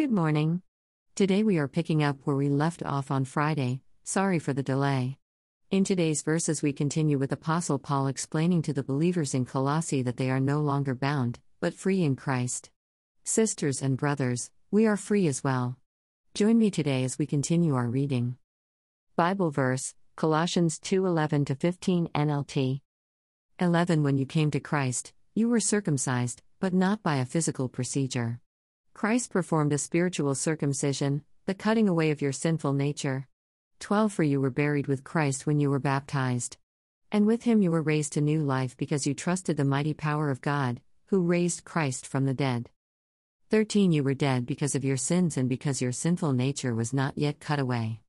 Good morning. Today we are picking up where we left off on Friday. Sorry for the delay. In today's verses, we continue with Apostle Paul explaining to the believers in Colossae that they are no longer bound, but free in Christ. Sisters and brothers, we are free as well. Join me today as we continue our reading. Bible verse Colossians 2:11 to 15 NLT. 11 When you came to Christ, you were circumcised, but not by a physical procedure. Christ performed a spiritual circumcision, the cutting away of your sinful nature. 12 For you were buried with Christ when you were baptized. And with him you were raised to new life because you trusted the mighty power of God, who raised Christ from the dead. 13 You were dead because of your sins and because your sinful nature was not yet cut away.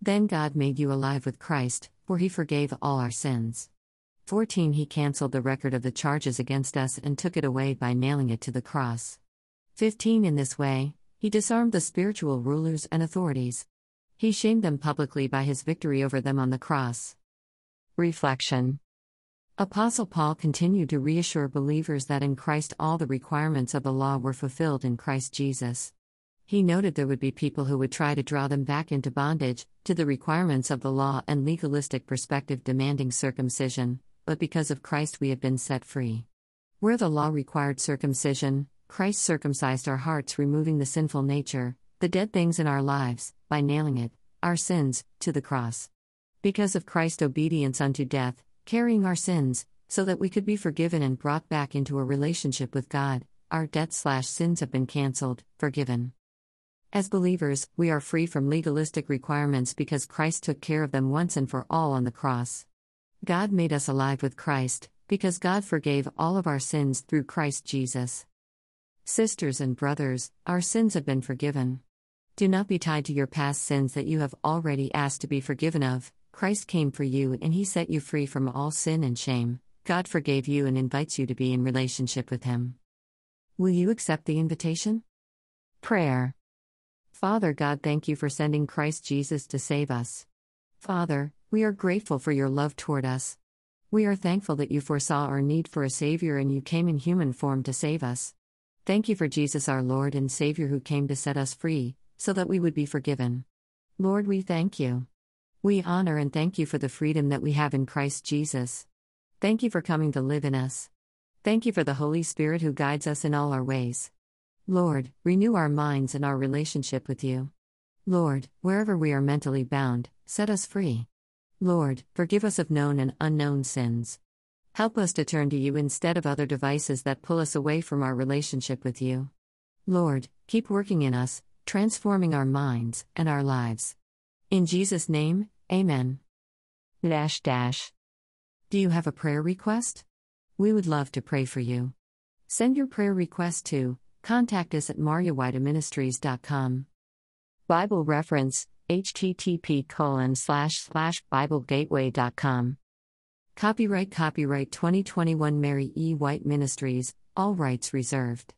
Then God made you alive with Christ, for he forgave all our sins. 14 He cancelled the record of the charges against us and took it away by nailing it to the cross. 15 In this way, he disarmed the spiritual rulers and authorities. He shamed them publicly by his victory over them on the cross. Reflection Apostle Paul continued to reassure believers that in Christ all the requirements of the law were fulfilled in Christ Jesus. He noted there would be people who would try to draw them back into bondage, to the requirements of the law and legalistic perspective demanding circumcision, but because of Christ we have been set free. Where the law required circumcision, Christ circumcised our hearts, removing the sinful nature, the dead things in our lives, by nailing it, our sins, to the cross. Because of Christ's obedience unto death, carrying our sins, so that we could be forgiven and brought back into a relationship with God, our debts slash sins have been cancelled, forgiven. As believers, we are free from legalistic requirements because Christ took care of them once and for all on the cross. God made us alive with Christ, because God forgave all of our sins through Christ Jesus. Sisters and brothers, our sins have been forgiven. Do not be tied to your past sins that you have already asked to be forgiven of. Christ came for you and he set you free from all sin and shame. God forgave you and invites you to be in relationship with him. Will you accept the invitation? Prayer. Father God, thank you for sending Christ Jesus to save us. Father, we are grateful for your love toward us. We are thankful that you foresaw our need for a Savior and you came in human form to save us. Thank you for Jesus, our Lord and Savior, who came to set us free, so that we would be forgiven. Lord, we thank you. We honor and thank you for the freedom that we have in Christ Jesus. Thank you for coming to live in us. Thank you for the Holy Spirit who guides us in all our ways. Lord, renew our minds and our relationship with you. Lord, wherever we are mentally bound, set us free. Lord, forgive us of known and unknown sins. Help us to turn to you instead of other devices that pull us away from our relationship with you. Lord, keep working in us, transforming our minds and our lives. In Jesus' name, Amen. Dash dash. Do you have a prayer request? We would love to pray for you. Send your prayer request to contact us at maryewhiteministries.com. Bible reference http colon slash slash biblegateway.com Copyright Copyright 2021 Mary E. White Ministries, all rights reserved.